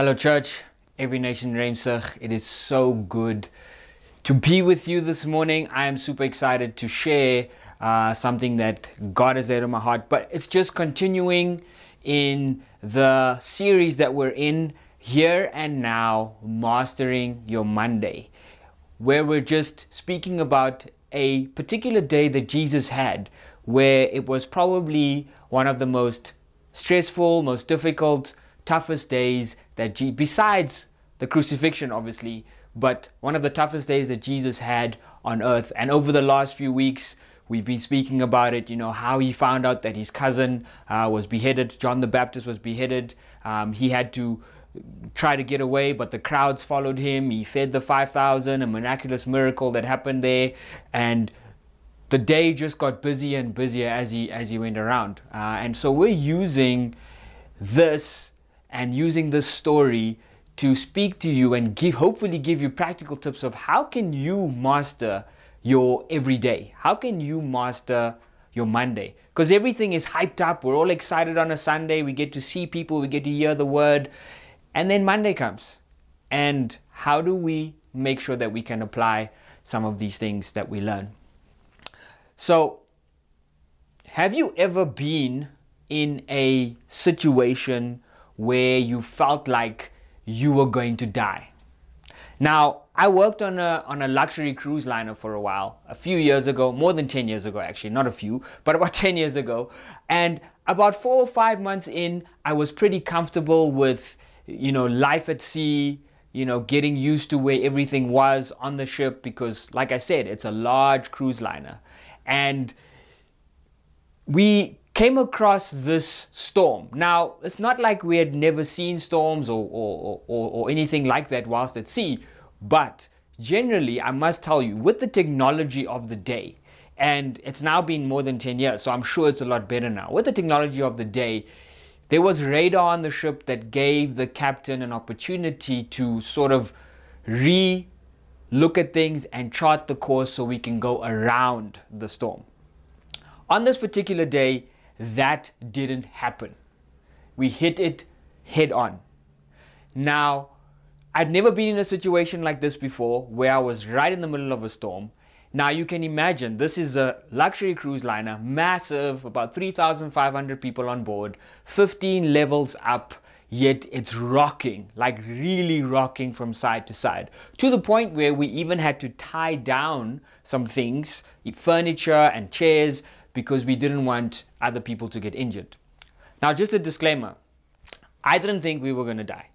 Hello, church. Every Nation Reimsig. It is so good to be with you this morning. I am super excited to share uh, something that God has laid on my heart, but it's just continuing in the series that we're in here and now, Mastering Your Monday, where we're just speaking about a particular day that Jesus had where it was probably one of the most stressful, most difficult, toughest days that, G- besides the crucifixion, obviously, but one of the toughest days that Jesus had on earth. And over the last few weeks, we've been speaking about it, you know, how he found out that his cousin uh, was beheaded, John the Baptist was beheaded. Um, he had to try to get away, but the crowds followed him. He fed the 5,000, a miraculous miracle that happened there. And the day just got busier and busier as he as he went around. Uh, and so we're using this and using this story to speak to you and give hopefully give you practical tips of how can you master your everyday? How can you master your Monday? Because everything is hyped up. We're all excited on a Sunday. We get to see people, we get to hear the word. And then Monday comes. And how do we make sure that we can apply some of these things that we learn? So, have you ever been in a situation where you felt like you were going to die? Now, I worked on a on a luxury cruise liner for a while, a few years ago, more than 10 years ago actually, not a few, but about 10 years ago. And about 4 or 5 months in, I was pretty comfortable with, you know, life at sea, you know, getting used to where everything was on the ship because like I said, it's a large cruise liner. And we came across this storm. Now, it's not like we had never seen storms or, or, or, or, anything like that whilst at sea, but generally, I must tell you, with the technology of the day, and it's now been more than 10 years, so I'm sure it's a lot better now. With the technology of the day, there was radar on the ship that gave the captain an opportunity to sort of re look at things and chart the course so we can go around the storm. On this particular day, that didn't happen. We hit it head on. Now, I'd never been in a situation like this before where I was right in the middle of a storm. Now, you can imagine this is a luxury cruise liner, massive, about 3,500 people on board, 15 levels up, yet it's rocking, like really rocking from side to side, to the point where we even had to tie down some things, furniture and chairs, because we didn't want other people to get injured. Now, just a disclaimer I didn't think we were going to die,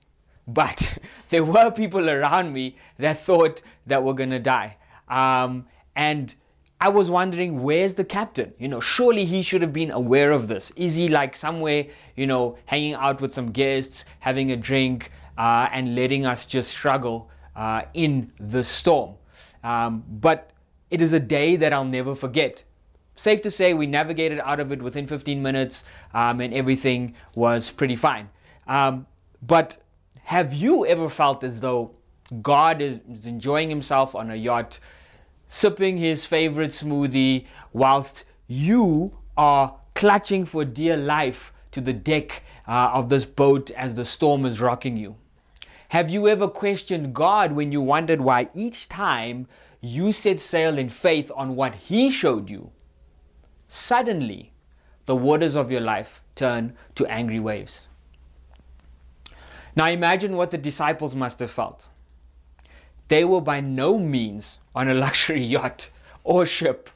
but there were people around me that thought that we're going to die. Um, and I was wondering, where's the captain? You know, surely he should have been aware of this. Is he like somewhere, you know, hanging out with some guests, having a drink, uh, and letting us just struggle uh, in the storm? Um, but it is a day that I'll never forget safe to say we navigated out of it within 15 minutes um, and everything was pretty fine. Um, but have you ever felt as though God is, enjoying himself on a yacht, sipping his favorite smoothie, whilst you are clutching for dear life to the deck uh, of this boat as the storm is rocking you? Have you ever questioned God when you wondered why each time you set sail in faith on what He showed you, suddenly the waters of your life turn to angry waves. Now imagine what the disciples must have felt. They were by no means on a luxury yacht or ship.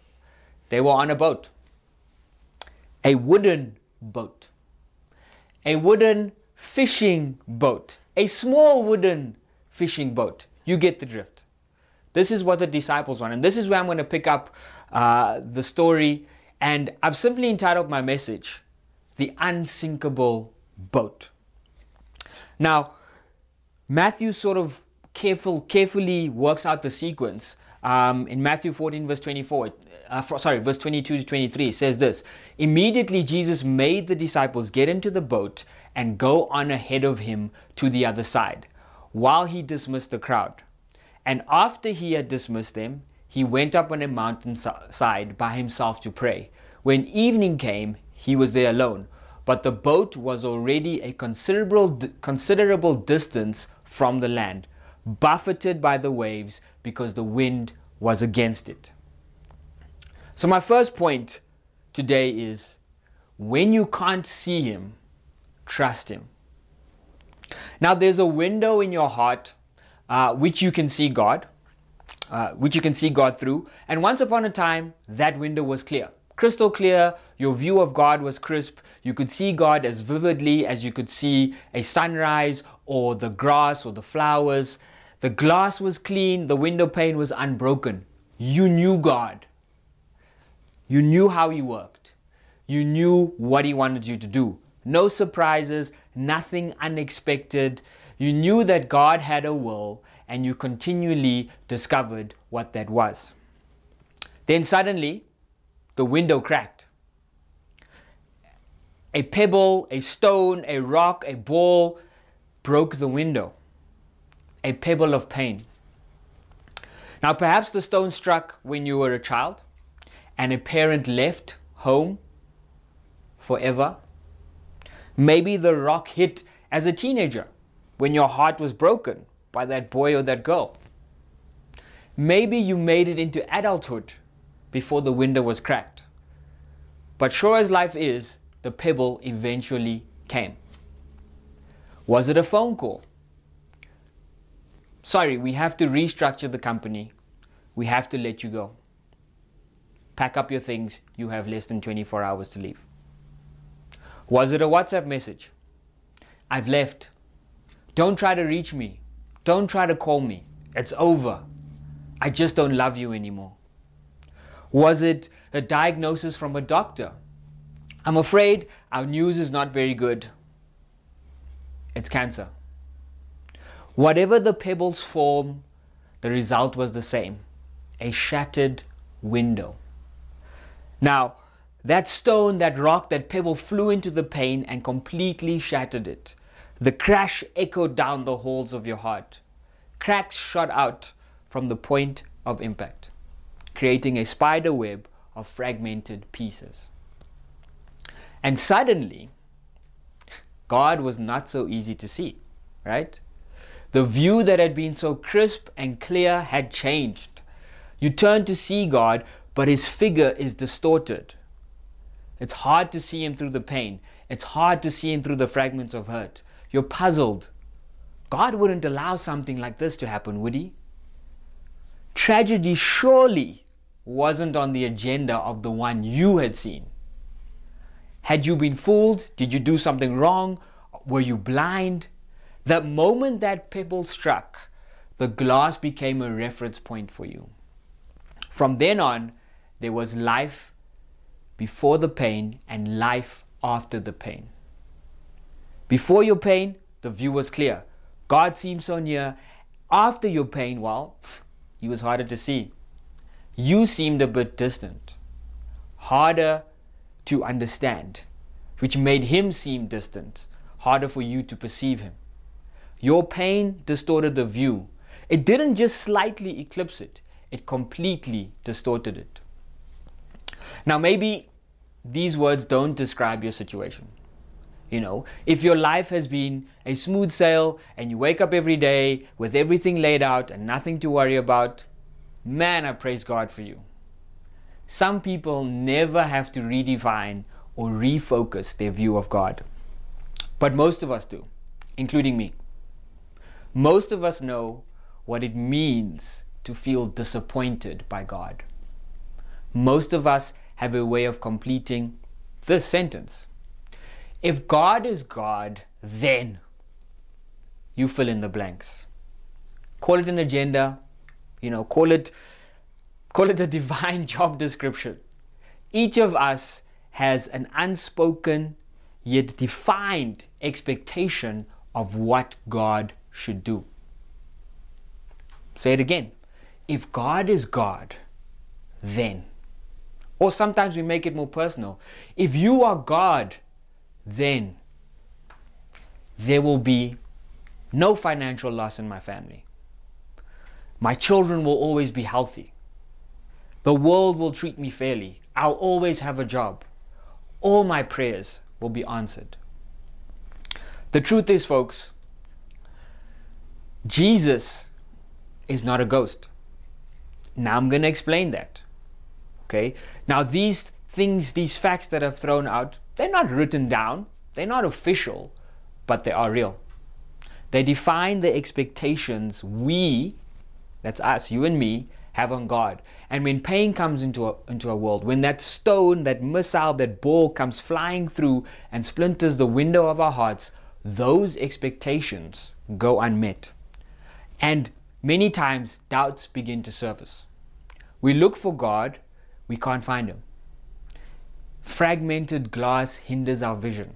They were on a boat. A wooden boat. A wooden fishing boat. A small wooden fishing boat. You get the drift. This is what the disciples want. And this is where I'm going to pick up uh, the story and I've simply entitled my message, The Unsinkable Boat. Now, Matthew sort of careful, carefully works out the sequence. Um, in Matthew 14, verse 24, uh, sorry, verse 22 to 23, says this Immediately Jesus made the disciples get into the boat and go on ahead of him to the other side, while he dismissed the crowd. And after he had dismissed them, he went up on a mountainside by himself to pray. When evening came, he was there alone. but the boat was already a considerable, considerable distance from the land, buffeted by the waves because the wind was against it. So, my first point today is when you can't see Him, trust Him. Now, there's a window in your heart uh, which you can see God, uh, which you can see God through. And once upon a time, that window was clear crystal clear. Your view of God was crisp. You could see God as vividly as you could see a sunrise or the grass or the flowers. The glass was clean. The window pane was unbroken. You knew God. You knew how He worked. You knew what He wanted you to do. No surprises, nothing unexpected. You knew that God had a will and you continually discovered what that was. Then suddenly, the window cracked. A pebble, a stone, a rock, a ball broke the window. A pebble of pain. Now, perhaps the stone struck when you were a child and a parent left home forever. Maybe the rock hit as a teenager when your heart was broken by that boy or that girl. Maybe you made it into adulthood before the window was cracked. But sure as life is, the pebble eventually came. Was it a phone call? Sorry, we have to restructure the company. We have to let you go. Pack up your things. You have less than 24 hours to leave. Was it a WhatsApp message? I've left. Don't try to reach me. Don't try to call me. It's over. I just don't love you anymore. Was it a diagnosis from a doctor? I'm afraid our news is not very good. It's cancer. Whatever the pebble's form, the result was the same a shattered window. Now, that stone, that rock, that pebble flew into the pane and completely shattered it. The crash echoed down the halls of your heart. Cracks shot out from the point of impact creating a spider web of fragmented pieces. And suddenly, God was not so easy to see, right? The view that had been so crisp and clear had changed. You turn to see God, but his figure is distorted. It's hard to see him through the pain. It's hard to see him through the fragments of hurt. You're puzzled. God wouldn't allow something like this to happen, would he? Tragedy surely wasn't on the agenda of the one you had seen. Had you been fooled? Did you do something wrong? Were you blind? The moment that pebble struck, the glass became a reference point for you. From then on, there was life before the pain and life after the pain. Before your pain, the view was clear. God seemed so near. After your pain, well, he was harder to see you seemed a bit distant, harder to understand, which made him seem distant, harder for you to perceive him. Your pain distorted the view. It didn't just slightly eclipse it, it completely distorted it. Now, maybe these words don't describe your situation. You know, if your life has been a smooth sail and you wake up every day with everything laid out and nothing to worry about, Man, I praise God for you. Some people never have to redefine or refocus their view of God. But most of us do, including me. Most of us know what it means to feel disappointed by God. Most of us have a way of completing this sentence. If God is God, then you fill in the blanks. Call it an agenda, you know call it call it a divine job description each of us has an unspoken yet defined expectation of what God should do. Say it again. If God is God, then. Or sometimes we make it more personal. If you are God, then there will be no financial loss in my family. My children will always be healthy. The world will treat me fairly. I'll always have a job. All my prayers will be answered. The truth is, folks, Jesus is not a ghost. Now I'm going to explain that. Okay? Now, these things, these facts that I've thrown out, they're not written down, they're not official, but they are real. They define the expectations we, that's us, you and me, have on God. And when pain comes into a, into a world, when that stone, that missile, that ball comes flying through and splinters the window of our hearts, those expectations go unmet. And many times doubts begin to surface. We look for God, we can't find Him. Fragmented glass hinders our vision.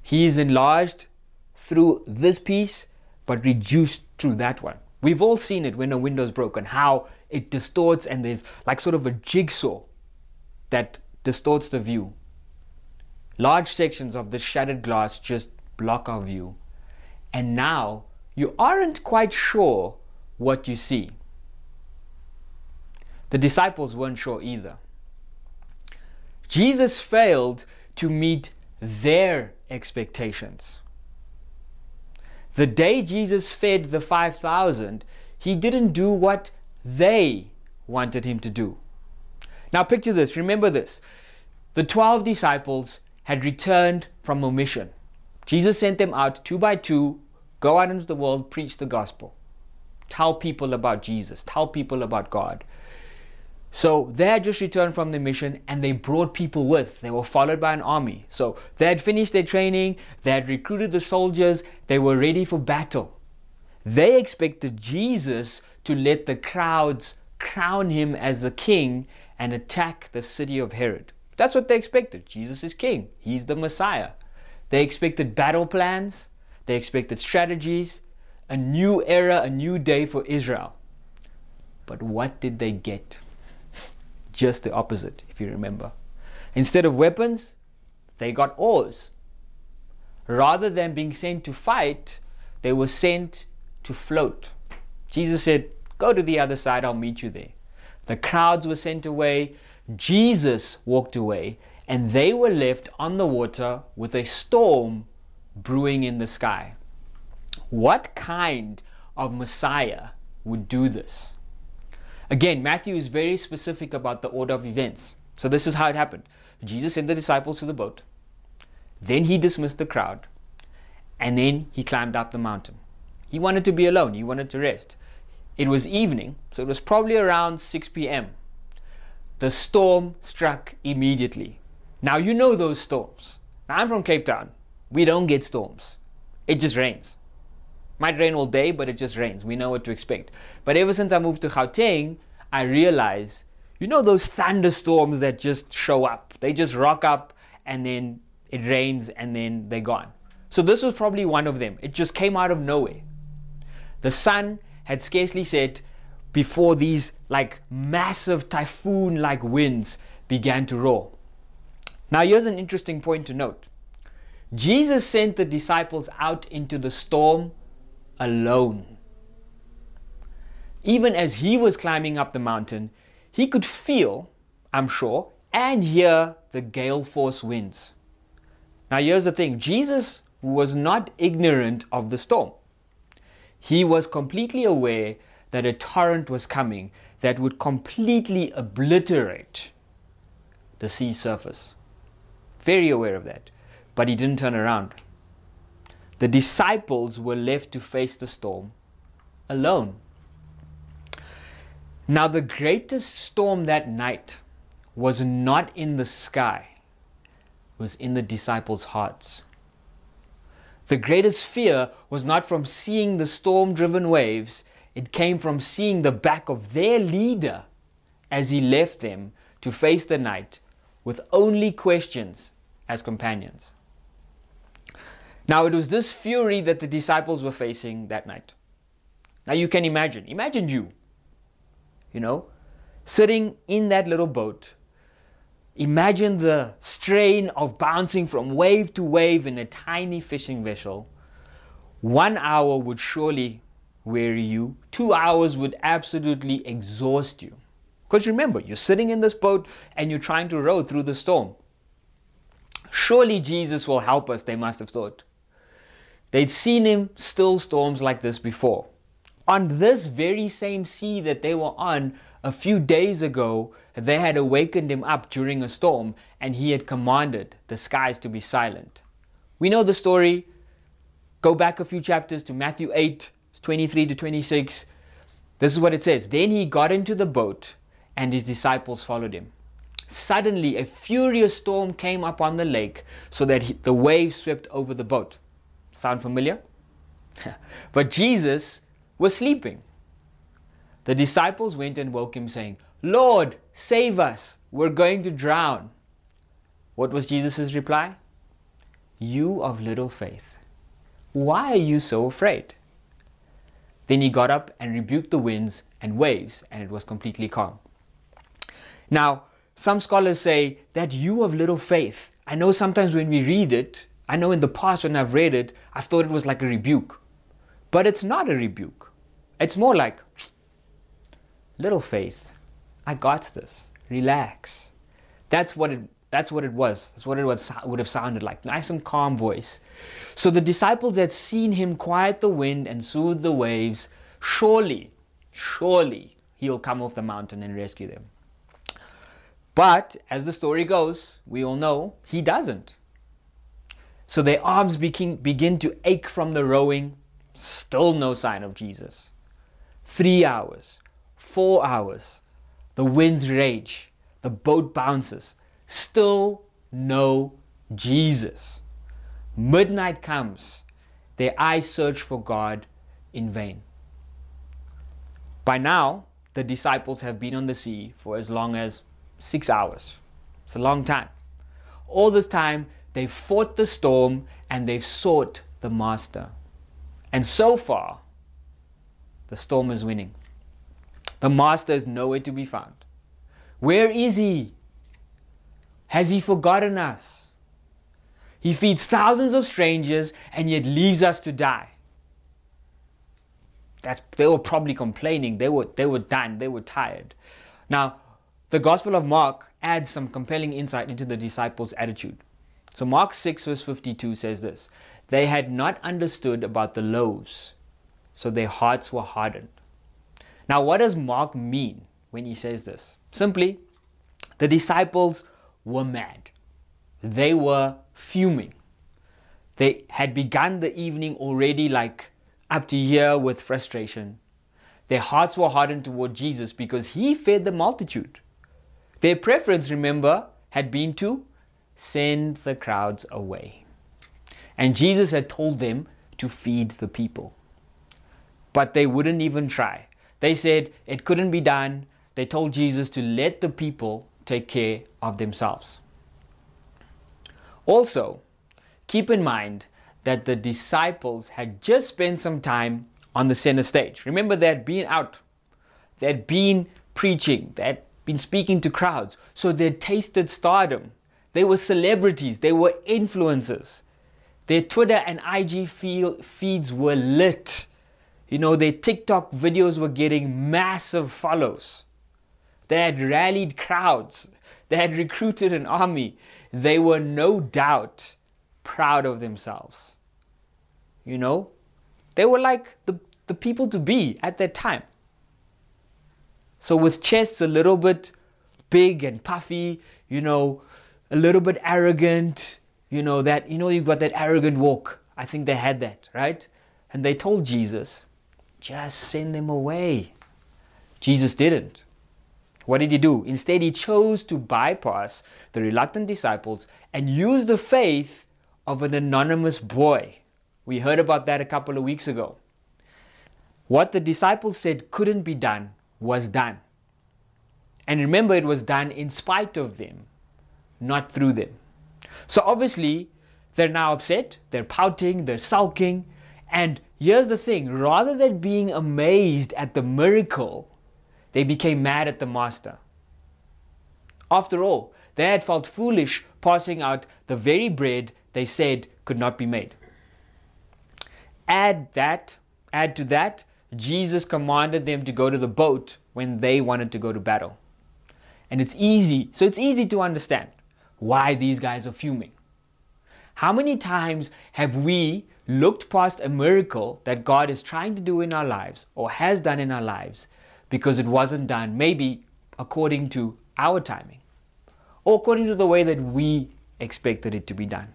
He is enlarged through this piece, but reduced through that one. We've all seen it when a window's broken, how it distorts and there's like sort of a jigsaw that distorts the view. Large sections of the shattered glass just block our view. And now you aren't quite sure what you see. The disciples weren't sure either. Jesus failed to meet their expectations. The day Jesus fed the 5,000, he didn't do what they wanted him to do. Now, picture this, remember this. The 12 disciples had returned from a mission. Jesus sent them out two by two, go out into the world, preach the gospel, tell people about Jesus, tell people about God. So they had just returned from the mission and they brought people with. They were followed by an army. So they had finished their training, they had recruited the soldiers, they were ready for battle. They expected Jesus to let the crowds crown him as the king and attack the city of Herod. That's what they expected. Jesus is king, he's the Messiah. They expected battle plans, they expected strategies, a new era, a new day for Israel. But what did they get? Just the opposite, if you remember. Instead of weapons, they got oars. Rather than being sent to fight, they were sent to float. Jesus said, Go to the other side, I'll meet you there. The crowds were sent away, Jesus walked away, and they were left on the water with a storm brewing in the sky. What kind of Messiah would do this? Again, Matthew is very specific about the order of events. So this is how it happened. Jesus sent the disciples to the boat. Then he dismissed the crowd. And then he climbed up the mountain. He wanted to be alone. He wanted to rest. It was evening, so it was probably around 6 p.m. The storm struck immediately. Now you know those storms. Now, I'm from Cape Town. We don't get storms. It just rains. Might rain all day, but it just rains. We know what to expect. But ever since I moved to Gauteng, I realized, you know, those thunderstorms that just show up. They just rock up and then it rains and then they're gone. So this was probably one of them. It just came out of nowhere. The sun had scarcely set before these like massive typhoon like winds began to roar. Now, here's an interesting point to note Jesus sent the disciples out into the storm alone. Even as he was climbing up the mountain, he could feel, I'm sure, and hear the gale force winds. Now, here's the thing Jesus was not ignorant of the storm. He was completely aware that a torrent was coming that would completely obliterate the sea surface. Very aware of that. But he didn't turn around. The disciples were left to face the storm alone. Now, the greatest storm that night was not in the sky, it was in the disciples' hearts. The greatest fear was not from seeing the storm driven waves, it came from seeing the back of their leader as he left them to face the night with only questions as companions. Now, it was this fury that the disciples were facing that night. Now, you can imagine, imagine you, you know, sitting in that little boat. Imagine the strain of bouncing from wave to wave in a tiny fishing vessel. One hour would surely weary you, two hours would absolutely exhaust you. Because remember, you're sitting in this boat and you're trying to row through the storm. Surely Jesus will help us, they must have thought. They'd seen him still storms like this before. On this very same sea that they were on a few days ago, they had awakened him up during a storm and he had commanded the skies to be silent. We know the story. Go back a few chapters to Matthew 8, 23 to 26. This is what it says Then he got into the boat and his disciples followed him. Suddenly, a furious storm came up on the lake so that he, the waves swept over the boat. Sound familiar? but Jesus was sleeping. The disciples went and woke him, saying, Lord, save us, we're going to drown. What was Jesus' reply? You of little faith, why are you so afraid? Then he got up and rebuked the winds and waves, and it was completely calm. Now, some scholars say that you of little faith. I know sometimes when we read it, I know in the past when I've read it, I've thought it was like a rebuke. But it's not a rebuke. It's more like, little faith, I got this. Relax. That's what it that's what it was. That's what it was, would have sounded like. Nice and calm voice. So the disciples had seen him quiet the wind and soothe the waves. Surely, surely he'll come off the mountain and rescue them. But as the story goes, we all know he doesn't. So their arms begin, begin to ache from the rowing. Still no sign of Jesus. Three hours, four hours. The winds rage. The boat bounces. Still no Jesus. Midnight comes. Their eyes search for God in vain. By now, the disciples have been on the sea for as long as six hours. It's a long time. All this time, They've fought the storm and they've sought the master. And so far, the storm is winning. The master is nowhere to be found. Where is he? Has he forgotten us? He feeds thousands of strangers and yet leaves us to die. That's, they were probably complaining. They were, they were done. They were tired. Now, the Gospel of Mark adds some compelling insight into the disciples' attitude. So Mark 6 verse 52 says this They had not understood about the loaves, so their hearts were hardened. Now, what does Mark mean when he says this? Simply, the disciples were mad. They were fuming. They had begun the evening already like up to here with frustration. Their hearts were hardened toward Jesus because he fed the multitude. Their preference, remember, had been to send the crowds away. And Jesus had told them to feed the people. But they wouldn't even try. They said it couldn't be done. They told Jesus to let the people take care of themselves. Also, keep in mind that the disciples had just spent some time on the center stage. Remember, they had been out, they had been preaching, they had been speaking to crowds, so they tasted stardom. They were celebrities, they were influencers. Their Twitter and IG feeds were lit. You know, their TikTok videos were getting massive follows. They had rallied crowds. They had recruited an army. They were no doubt proud of themselves. You know, they were like the, the people to be at that time. So, with chests a little bit big and puffy, you know, a little bit arrogant, you know, that, you know, you've got that arrogant walk. I think they had that, right? And they told Jesus, just send them away. Jesus didn't. What did he do? Instead, he chose to bypass the reluctant disciples and use the faith of an anonymous boy. We heard about that a couple of weeks ago. What the disciples said couldn't be done was done. And remember, it was done in spite of them not through them. So obviously, they're now upset, they're pouting, they're sulking. And here's the thing rather than being amazed at the miracle, they became mad at the master. After all, they had felt foolish passing out the very bread they said could not be made. Add that, add to that, Jesus commanded them to go to the boat when they wanted to go to battle. And it's easy, so it's easy to understand why these guys are fuming. How many times have we looked past a miracle that God is trying to do in our lives or has done in our lives because it wasn't done maybe according to our timing or according to the way that we expected it to be done?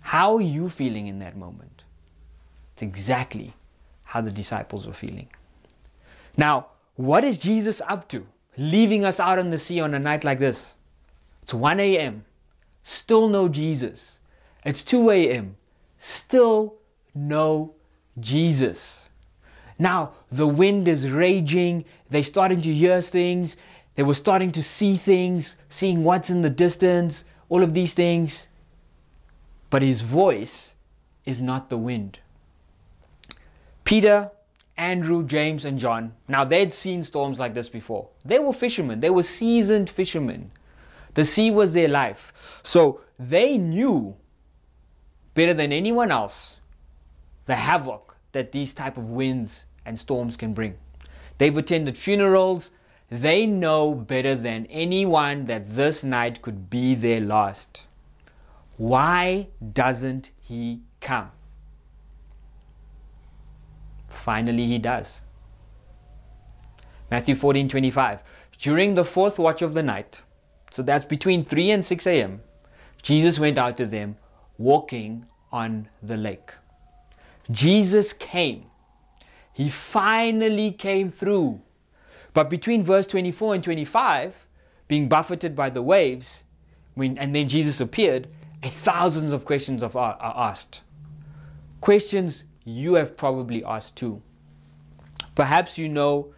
How are you feeling in that moment? It's exactly how the disciples were feeling. Now, what is Jesus up to? Leaving us out on the sea on a night like this. It's 1 a.m. Still no Jesus. It's 2 a.m. Still no Jesus. Now, the wind is raging. They're starting to hear things. They were starting to see things, seeing what's in the distance, all of these things. But his voice is not the wind. Peter, Andrew, James, and John, now they'd seen storms like this before. They were fishermen, they were seasoned fishermen. The sea was their life. So they knew better than anyone else the havoc that these type of winds and storms can bring. They've attended funerals. They know better than anyone that this night could be their last. Why doesn't he come? Finally, he does. Matthew 14 25. During the fourth watch of the night, so that's between 3 and 6 a.m., Jesus went out to them walking on the lake. Jesus came. He finally came through. But between verse 24 and 25, being buffeted by the waves, when, and then Jesus appeared, thousands of questions are, are asked. Questions you have probably asked too. Perhaps you know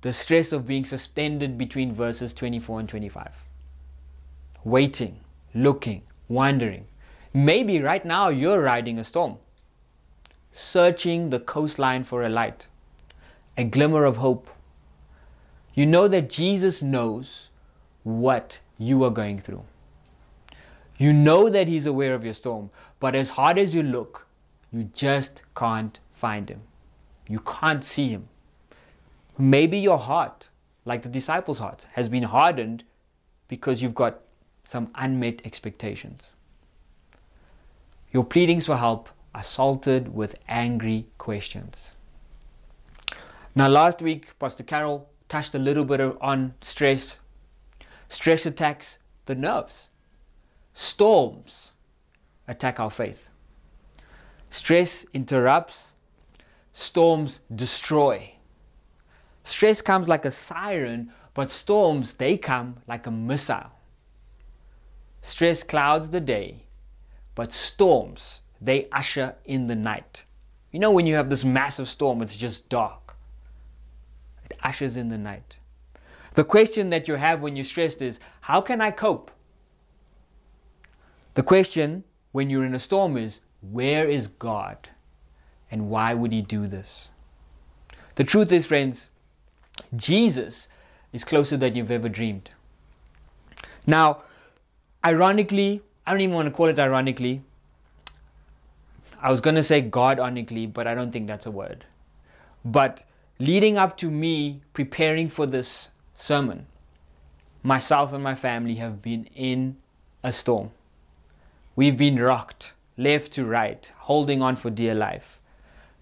the stress of being suspended between verses 24 and 25. Waiting, looking, wondering. Maybe right now you're riding a storm, searching the coastline for a light, a glimmer of hope. You know that Jesus knows what you are going through. You know that He's aware of your storm, but as hard as you look, you just can't find Him. You can't see Him. Maybe your heart, like the disciples' heart, has been hardened because you've got some unmet expectations. Your pleadings for help are salted with angry questions. Now, last week, Pastor Carol touched a little bit on stress. Stress attacks the nerves. Storms attack our faith. Stress interrupts, storms destroy. Stress comes like a siren, but storms, they come like a missile. Stress clouds the day, but storms, they usher in the night. You know, when you have this massive storm, it's just dark. It ushers in the night. The question that you have when you're stressed is how can I cope? The question when you're in a storm is where is God and why would He do this? The truth is, friends, Jesus is closer than you've ever dreamed. Now, ironically, I don't even want to call it ironically. I was going to say God ironically, but I don't think that's a word. But leading up to me preparing for this sermon, myself and my family have been in a storm. We've been rocked left to right, holding on for dear life.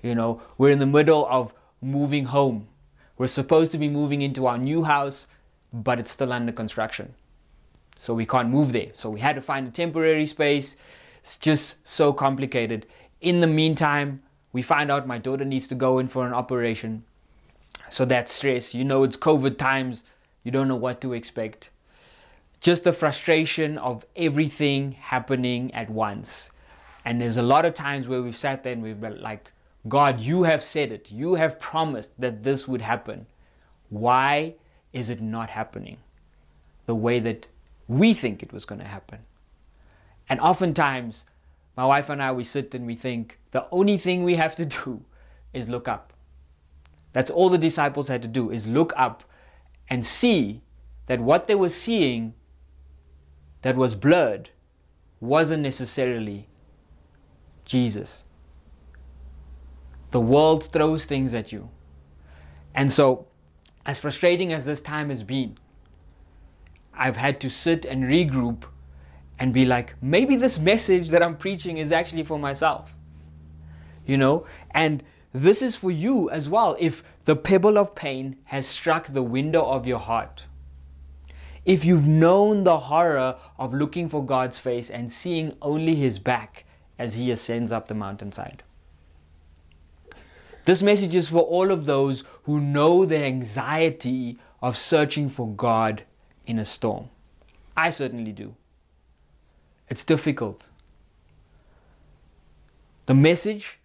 You know, we're in the middle of moving home. We're supposed to be moving into our new house, but it's still under construction. So we can't move there. So we had to find a temporary space. It's just so complicated. In the meantime, we find out my daughter needs to go in for an operation. So that's stress. You know, it's COVID times. You don't know what to expect just the frustration of everything happening at once. And there's a lot of times where we've sat there and we've been like, God, you have said it. You have promised that this would happen. Why is it not happening the way that we think it was going to happen? And oftentimes, my wife and I, we sit and we think the only thing we have to do is look up. That's all the disciples had to do is look up and see that what they were seeing that was blurred wasn't necessarily Jesus. The world throws things at you. And so, as frustrating as this time has been, I've had to sit and regroup and be like, maybe this message that I'm preaching is actually for myself. You know? And this is for you as well. If the pebble of pain has struck the window of your heart, if you've known the horror of looking for God's face and seeing only His back as He ascends up the mountainside. This message is for all of those who know the anxiety of searching for God in a storm. I certainly do. It's difficult. The message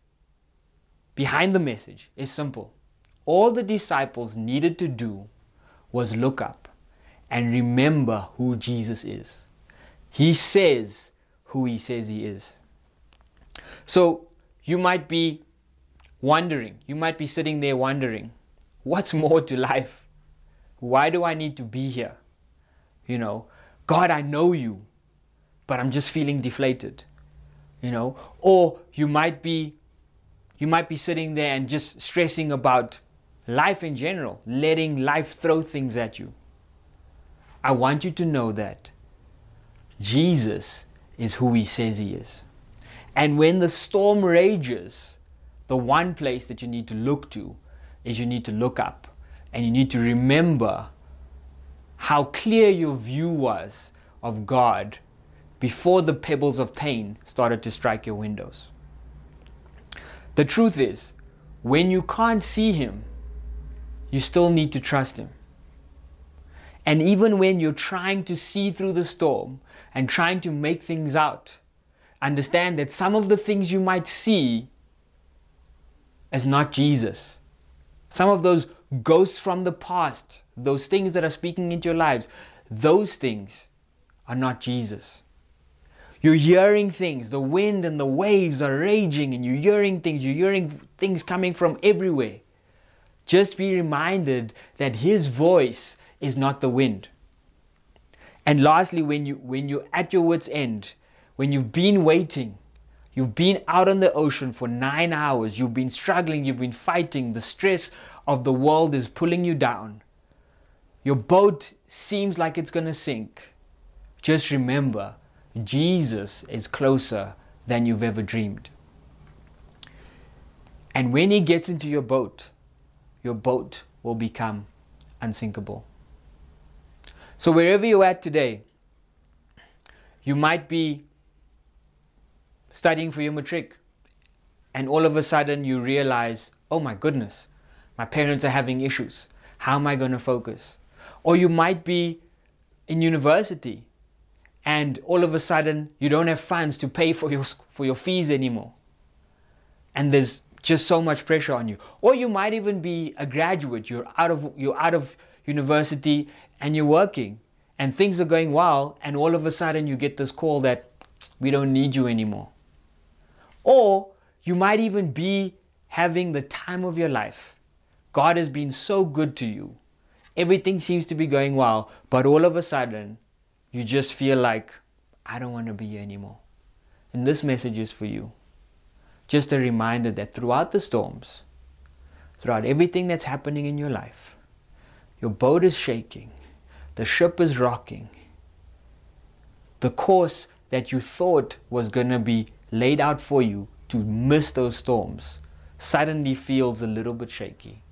behind the message is simple. All the disciples needed to do was look up and remember who Jesus is. He says who he says he is. So you might be wondering, you might be sitting there wondering, what's more to life? Why do I need to be here? You know, God, I know you but I'm just feeling deflated. You know, or you might be you might be sitting there and just stressing about life in general, letting life throw things at you. I want you to know that Jesus is who he says he is. And when the storm rages, the one place that you need to look to is you need to look up and you need to remember how clear your view was of God before the pebbles of pain started to strike your windows. The truth is, when you can't see Him, you still need to trust Him. And even when you're trying to see through the storm and trying to make things out, understand that some of the things you might see as not Jesus. Some of those ghosts from the past, those things that are speaking into your lives, those things are not Jesus. You're hearing things. The wind and the waves are raging, and you're hearing things. You're hearing things coming from everywhere. Just be reminded that His voice is not the wind. And lastly, when, you, when you're at your wits' end, when you've been waiting, you've been out on the ocean for nine hours, you've been struggling, you've been fighting, the stress of the world is pulling you down, your boat seems like it's going to sink. Just remember Jesus is closer than you've ever dreamed. And when He gets into your boat, your boat will become unsinkable. So, wherever you're at today, you might be studying for your matric, and all of a sudden you realize, oh my goodness, my parents are having issues. How am I going to focus? Or you might be in university and all of a sudden you don't have funds to pay for your for your fees anymore and there's just so much pressure on you or you might even be a graduate you're out of you're out of university and you're working and things are going well and all of a sudden you get this call that we don't need you anymore or you might even be having the time of your life god has been so good to you everything seems to be going well but all of a sudden you just feel like, I don't want to be here anymore. And this message is for you. Just a reminder that throughout the storms, throughout everything that's happening in your life, your boat is shaking, the ship is rocking, the course that you thought was going to be laid out for you to miss those storms suddenly feels a little bit shaky.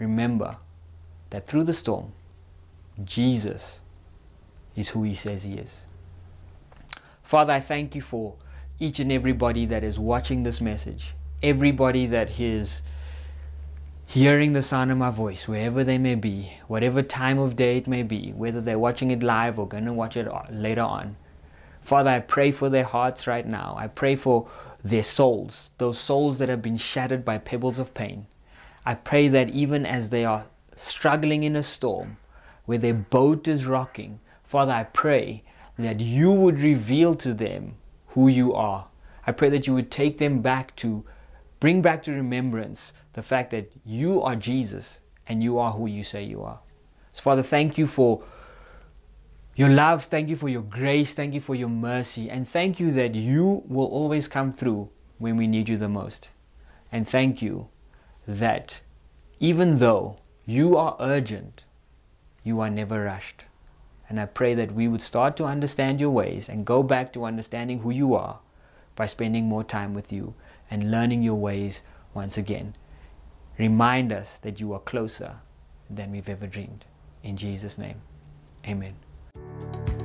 Remember that through the storm, Jesus is who He says He is. Father, I thank you for each and everybody that is watching this message, everybody that is hearing the sound of my voice, wherever they may be, whatever time of day it may be, whether they're watching it live or going to watch it later on. Father, I pray for their hearts right now. I pray for their souls, those souls that have been shattered by pebbles of pain. I pray that even as they are struggling in a storm, where their boat is rocking, Father, I pray that you would reveal to them who you are. I pray that you would take them back to, bring back to remembrance the fact that you are Jesus and you are who you say you are. So, Father, thank you for your love. Thank you for your grace. Thank you for your mercy. And thank you that you will always come through when we need you the most. And thank you that even though you are urgent, you are never rushed. And I pray that we would start to understand your ways and go back to understanding who you are by spending more time with you and learning your ways once again. Remind us that you are closer than we've ever dreamed. In Jesus' name, amen. Thank you.